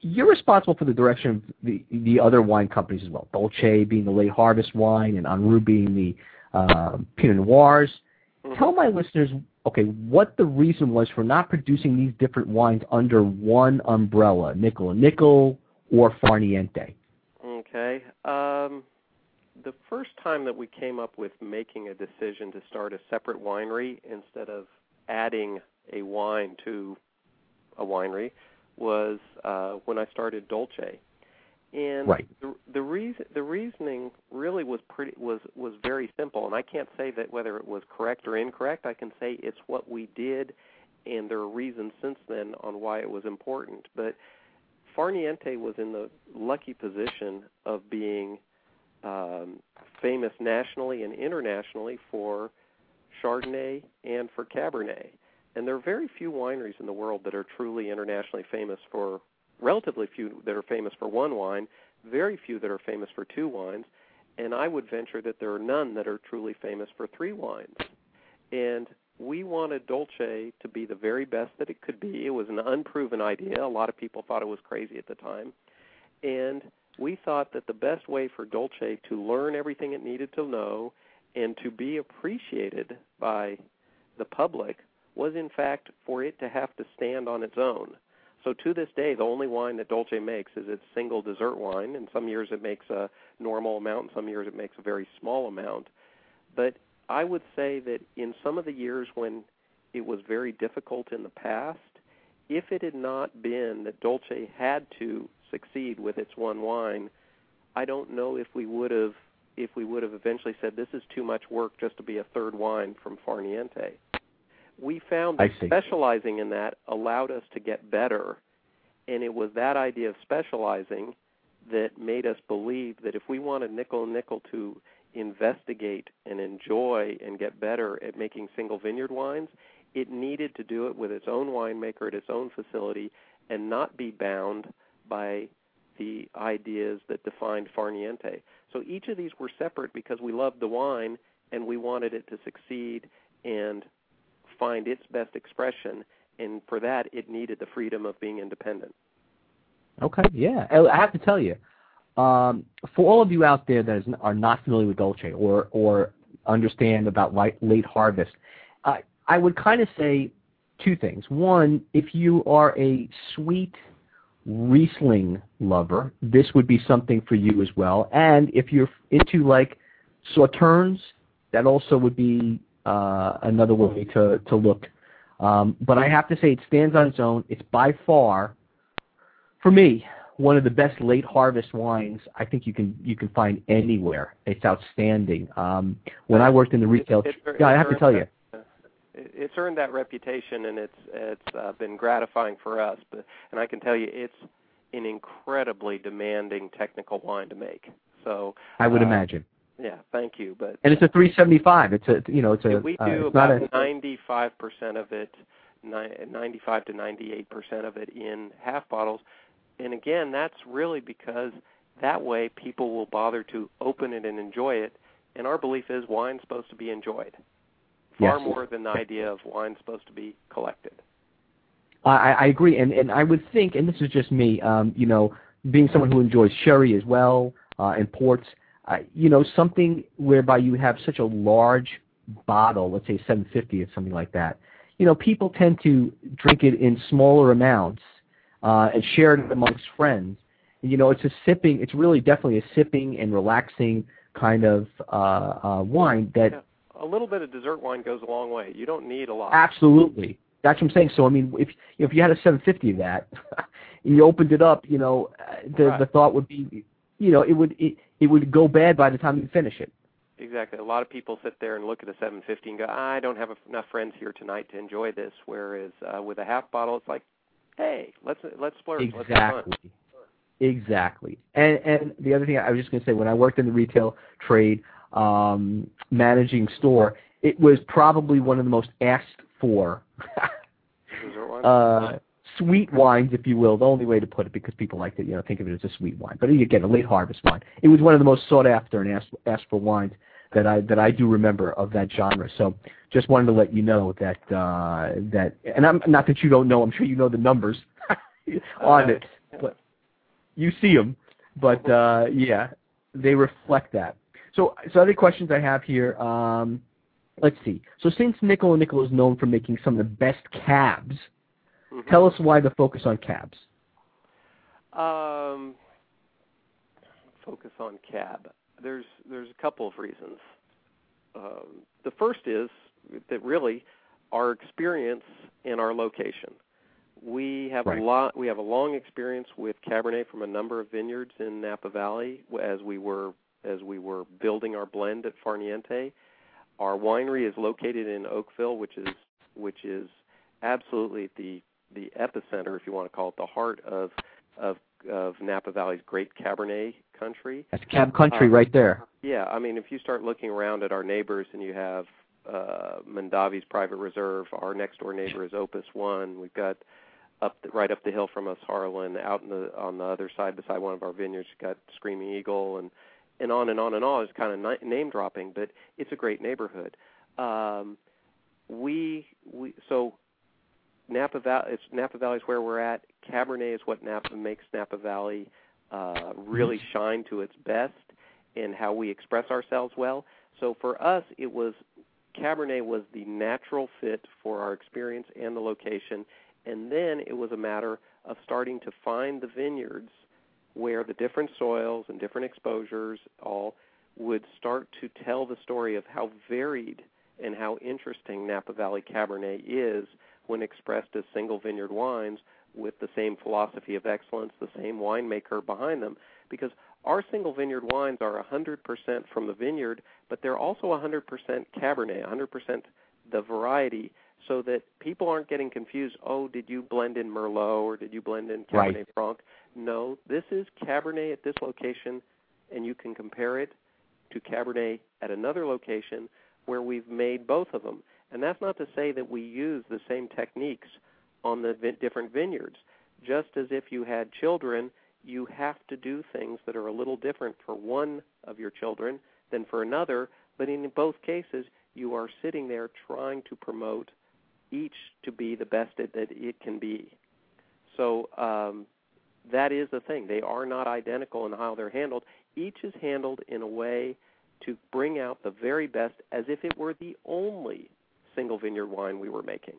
you're responsible for the direction of the the other wine companies as well. Dolce being the late harvest wine, and EnRoute being the uh, Pinot Noirs. Mhm. Tell my listeners, okay, what the reason was for not producing these different wines under one umbrella, Nickel and Nickel or Far Niente. Okay. Um, the first time that we came up with making a decision to start a separate winery instead of adding a wine to a winery was uh, when I started Dolce. And Right. the the reason the reasoning really was pretty was was very simple and I can't say that whether it was correct or incorrect. I can say it's what we did and there are reasons since then on why it was important. But Far Niente was in the lucky position of being um, famous nationally and internationally for Chardonnay and for Cabernet. And there are very few wineries in the world that are truly internationally famous for, relatively few that are famous for one wine, very few that are famous for two wines, and I would venture that there are none that are truly famous for three wines. And we wanted Dolce to be the very best that it could be. It was an unproven idea. A lot of people thought it was crazy at the time. And we thought that the best way for Dolce to learn everything it needed to know and to be appreciated by the public was, in fact, for it to have to stand on its own. So to this day, the only wine that Dolce makes is its single dessert wine. And some years it makes a normal amount, and some years it makes a very small amount. But I would say that in some of the years when it was very difficult in the past, if it had not been that Dolce had to succeed with its one wine, I don't know if we would have if we would have eventually said this is too much work just to be a third wine from Far Niente. We found that specializing in that allowed us to get better, and it was that idea of specializing that made us believe that if we wanted Nickel and Nickel to investigate and enjoy and get better at making single vineyard wines, it needed to do it with its own winemaker at its own facility and not be bound by the ideas that defined Far Niente. So each of these were separate because we loved the wine and we wanted it to succeed and find its best expression. And for that, it needed the freedom of being independent. Okay, yeah. I have to tell you, um, for all of you out there that is, are not familiar with Dolce or or understand about light, late harvest, uh, I would kind of say two things. One, if you are a sweet Riesling lover, this would be something for you as well. And if you're into like sauternes, that also would be another way to to look. Um, but I have to say, it stands on its own. It's by far for me, one of the best late harvest wines I think you can you can find anywhere. It's outstanding. Um, when I worked in the retail, It's- it's- yeah, I have to tell you, it- It's earned that reputation, and it's it's uh, been gratifying for us. But and I can tell you, it's an incredibly demanding technical wine to make. So I would uh, imagine. Yeah, thank you. But And it's a 375. It's a you know it's a we uh, do it's about a, 95 percent of it, ni- 95 to 98 percent of it in half bottles. And again, that's really because that way people will bother to open it and enjoy it. And our belief is wine's supposed to be enjoyed far Yes. more than the idea of wine's supposed to be collected. I, I agree, and and I would think, and this is just me, um, you know, being someone who enjoys sherry as well uh, and ports, uh, you know, something whereby you have such a large bottle, let's say 750 or something like that. You know, people tend to drink it in smaller amounts uh, and share it amongst friends. And, you know, it's a sipping. It's really definitely a sipping and relaxing kind of uh, uh, wine that Yeah. A little bit of dessert wine goes a long way. You don't need a lot. Absolutely. That's what I'm saying. So I mean, if if you had a 750 of that, and you opened it up, you know, uh, the Right. the thought would be, you know, it would it, it would go bad by the time you finish it. Exactly. A lot of people sit there and look at a 750 and go, I don't have enough friends here tonight to enjoy this. Whereas uh, with a half bottle, it's like, hey, let's let's splurge. Let's have fun. Exactly. Exactly. And and the other thing I was just going to say, when I worked in the retail trade, um, managing store, it was probably one of the most asked for uh, sweet wines, if you will. The only way to put it, because people like to, you know, think of it as a sweet wine. But again, a late harvest wine. It was one of the most sought after and asked asked for wines that I that I do remember of that genre. So just wanted to let you know that uh, that, and I'm not that you don't know. I'm sure you know the numbers on it, but you see them, but uh, yeah, they reflect that. So, so other questions I have here. Um, let's see. So, since Nickel Nickel is known for making some of the best cabs, Mhm. tell us why the focus on cabs. Um, focus on cab. There's there's a couple of reasons. Um, the first is that really our experience and our location. We have Right. a lot. We have a long experience with Cabernet from a number of vineyards in Napa Valley as we were as we were building our blend at Far Niente. Our winery is located in Oakville, which is which is absolutely at the the epicenter, if you want to call it, the heart of of of Napa Valley's great Cabernet country. That's cab country Uh, right there. Yeah, I mean, if you start looking around at our neighbors, and you have uh, Mondavi's Private Reserve, our next door neighbor is Opus One. We've got up the, right up the hill from us, Harlan. Out in the on the other side, beside one of our vineyards, you've got Screaming Eagle, and and on and on and on. It's kind of ni- name dropping, but it's a great neighborhood. Um, we we so Napa Valley. It's Napa Valley is where we're at. Cabernet is what Napa makes Napa Valley uh, really shine to its best in how we express ourselves well. So for us, it was Cabernet was the natural fit for our experience and the location, and then it was a matter of starting to find the vineyards where the different soils and different exposures all would start to tell the story of how varied and how interesting Napa Valley Cabernet is when expressed as single vineyard wines with the same philosophy of excellence, the same winemaker behind them. Because our single vineyard wines are 100% from the vineyard, but they're also 100% Cabernet, 100% the variety, so that people aren't getting confused. Oh, did you blend in Merlot or did you blend in Cabernet Right. Franc? No, this is Cabernet at this location, and you can compare it to Cabernet at another location where we've made both of them. And that's not to say that we use the same techniques on the vi- different vineyards. Just as if you had children, you have to do things that are a little different for one of your children than for another, but in both cases, you are sitting there trying to promote each to be the best that it can be. So um, that is the thing. They are not identical in how they're handled. Each is handled in a way to bring out the very best as if it were the only single vineyard wine we were making.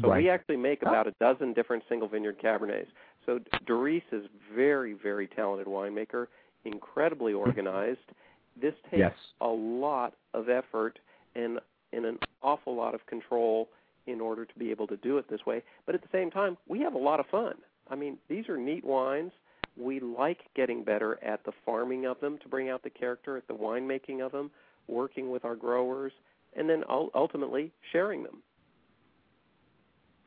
So Right. we actually make oh. about a dozen different single vineyard Cabernets. So Darice is very, very talented winemaker, incredibly organized. This takes Yes. a lot of effort and and an awful lot of control in order to be able to do it this way. But at the same time, we have a lot of fun. I mean, these are neat wines. We like getting better at the farming of them to bring out the character, at the winemaking of them, working with our growers, and then ultimately sharing them.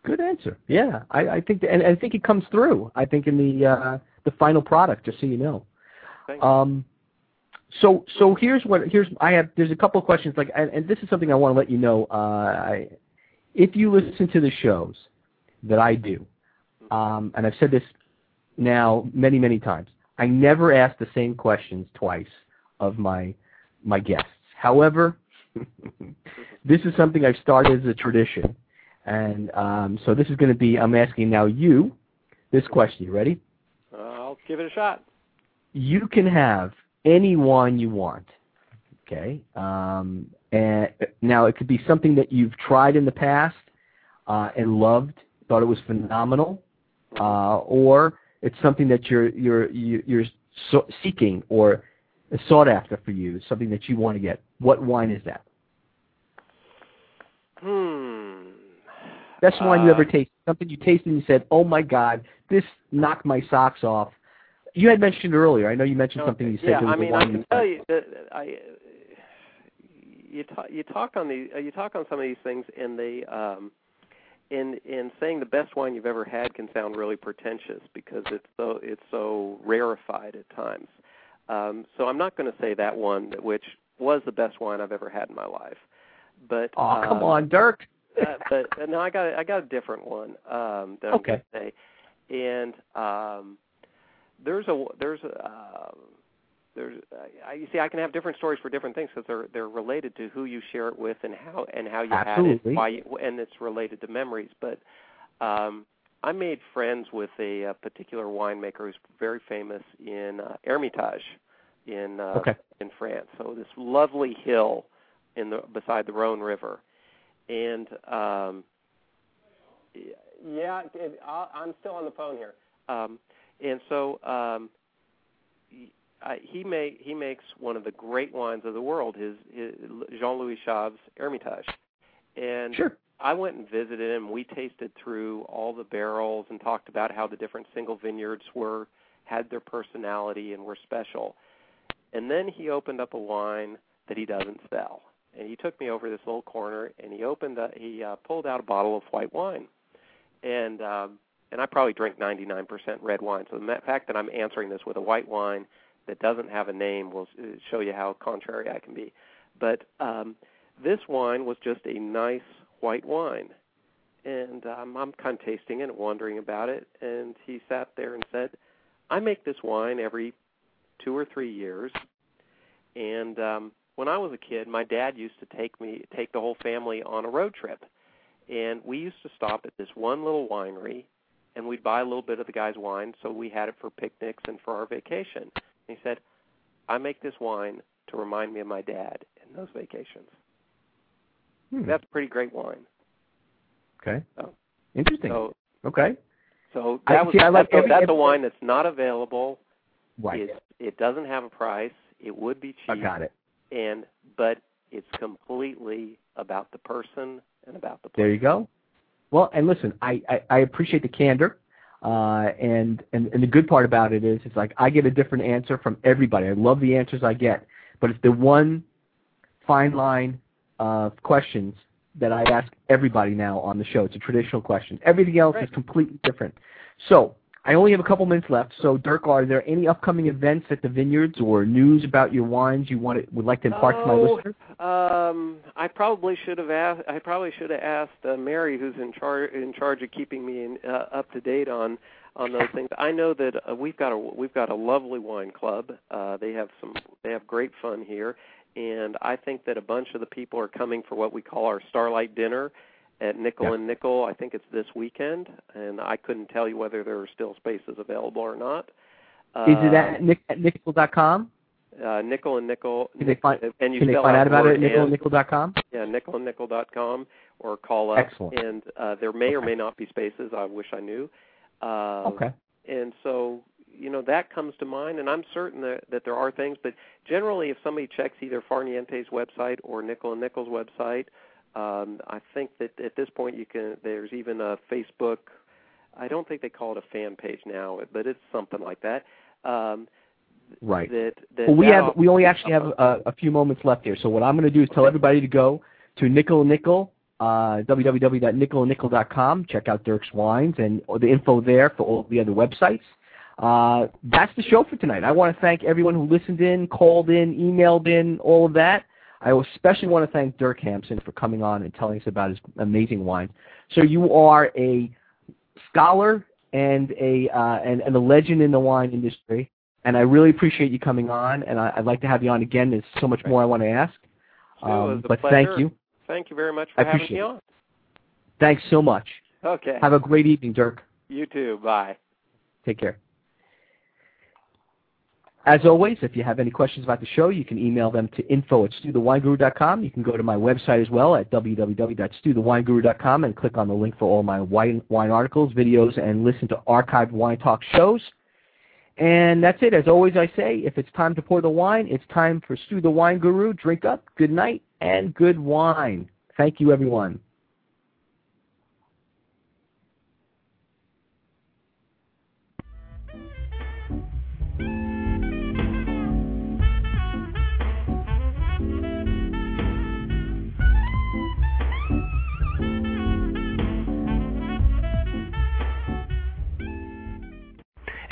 Good answer. Yeah, I, I think, and I think it comes through. I think in the uh, the final product, just so you know. Um, so so here's what here's I have. There's a couple of questions like, and, and this is something I want to let you know. Uh, I, if you listen to the shows that I do, um, and I've said this now many many times, I never ask the same questions twice of my my guests. However, this is something I've started as a tradition, and um, so this is going to be. I'm asking now you this question. You ready? Uh, I'll give it a shot. you can have any wine you want. Okay. Um, and now it could be something that you've tried in the past uh, and loved, thought it was phenomenal, uh, or it's something that you're you're you- you're so seeking or sought after for you, something that you want to get. What wine is that? Hmm. Best wine you Uh, ever tasted? Something you tasted and you said, "Oh my God, this knocked my socks off." You had mentioned earlier. I know you mentioned something. You said yeah, I mean, I can you tell you that I you talk you talk on the you talk on some of these things, and they um, in in saying the best wine you've ever had can sound really pretentious because it's so it's so rarefied at times. Um, so I'm not going to say that one, which was the best wine I've ever had in my life. But Oh, come um, on, Dirk. uh, but uh, no, I got a, I got a different one um, that I'm Okay. going to say, and um, there's a there's a uh, there's uh, you see I can have different stories for different things because they're they're related to who you share it with and how and how you had it, why you, and it's related to memories. But um, I made friends with a, a particular winemaker who's very famous in uh, Hermitage in uh, Okay. in France. So this lovely hill in the beside the Rhone River, and um, yeah, it, I, I'm still on the phone here. Um, and so um, he, I, he make he makes one of the great wines of the world. His, his Jean-Louis Chave's Hermitage, and Sure. I went and visited him. We tasted through all the barrels and talked about how the different single vineyards were had their personality and were special. And then he opened up a wine that he doesn't sell. And he took me over this little corner and he opened a, he uh, pulled out a bottle of white wine. And um and I probably drink 99% red wine. So the fact that I'm answering this with a white wine that doesn't have a name will show you how contrary I can be. But um this wine was just a nice white wine. And um, I'm kind of tasting it and wondering about it. And he sat there and said, I make this wine every two or three years. And um, when I was a kid, my dad used to take me, take the whole family on a road trip. And we used to stop at this one little winery and we'd buy a little bit of the guy's wine so we had it for picnics and for our vacation. And he said, I make this wine to remind me of my dad and those vacations. Hmm. That's a pretty great wine. Okay. Oh. Interesting. So, okay. so I- that was see, I like that's, a, every- that's a wine that's not available. Right. It's, it doesn't have a price. It would be cheap, I got it. and but it's completely about the person and about the place. There you go. Well, and listen, I, I, I appreciate the candor, uh, and, and and the good part about it is, it's like I get a different answer from everybody. I love the answers I get, but it's the one fine line of questions that I ask everybody now on the show. It's a traditional question. Everything else Right. is completely different. So I only have a couple minutes left. So Dirk, are there any upcoming events at the vineyards or news about your wines you want to, would like to impart to my Oh, listeners? Um, I probably should have asked. I probably should have asked uh, Mary, who's in charge in charge of keeping me in, uh, up to date on on those things. I know that uh, we've got a we've got a lovely wine club. Uh, they have some they have great fun here, and I think that a bunch of the people are coming for what we call our Starlight Dinner at Nickel Yeah. and Nickel. I think it's this weekend, and I couldn't tell you whether there are still spaces available or not. Is it Uh, at, nick, at nickel.com? uh, Nickel and Nickel? Can they find- and you Can they find out about it at and- nickelandnickel.com? yeah, nickel and nickelandnickel.com or call up. Excellent. And uh, there may or may not be spaces. I wish I knew. Uh, Okay. And so, you know, that comes to mind, and I'm certain that, that there are things. But generally, if somebody checks either Far Niente's website or Nickel and Nickel's website, um, I think that at this point you can. There's even a Facebook. I don't think they call it a fan page now, but it's something like that. Um, Right. That, that Well, we have we only actually have a, a few moments left here. So what I'm going to do is tell everybody to go to Nickel and Nickel, uh, www.nickelandnickel.com. Check out Dirk's wines and the info there for all the other websites. Uh, that's the show for tonight. I want to thank everyone who listened in, called in, emailed in, all of that. I especially want to thank Dirk Hampson for coming on and telling us about his amazing wines. So you are a scholar and a uh, and, and a legend in the wine industry and I really appreciate you coming on, and I, I'd like to have you on again. There's so much more I want to ask. Sure, it was Um, but pleasure. thank you. Thank you very much I for having appreciate me it. on. Thanks so much. Okay. Have a great evening, Dirk. You too. Bye. Take care. As always, if you have any questions about the show, you can email them to info at stuthewineguru.com. You can go to my website as well at www.stuthewineguru.com and click on the link for all my wine, wine articles, videos, and listen to archived Wine Talk shows. And that's it. As always, I say, if it's time to pour the wine, it's time for Stu the Wine Guru. Drink up, good night, and good wine. Thank you, everyone.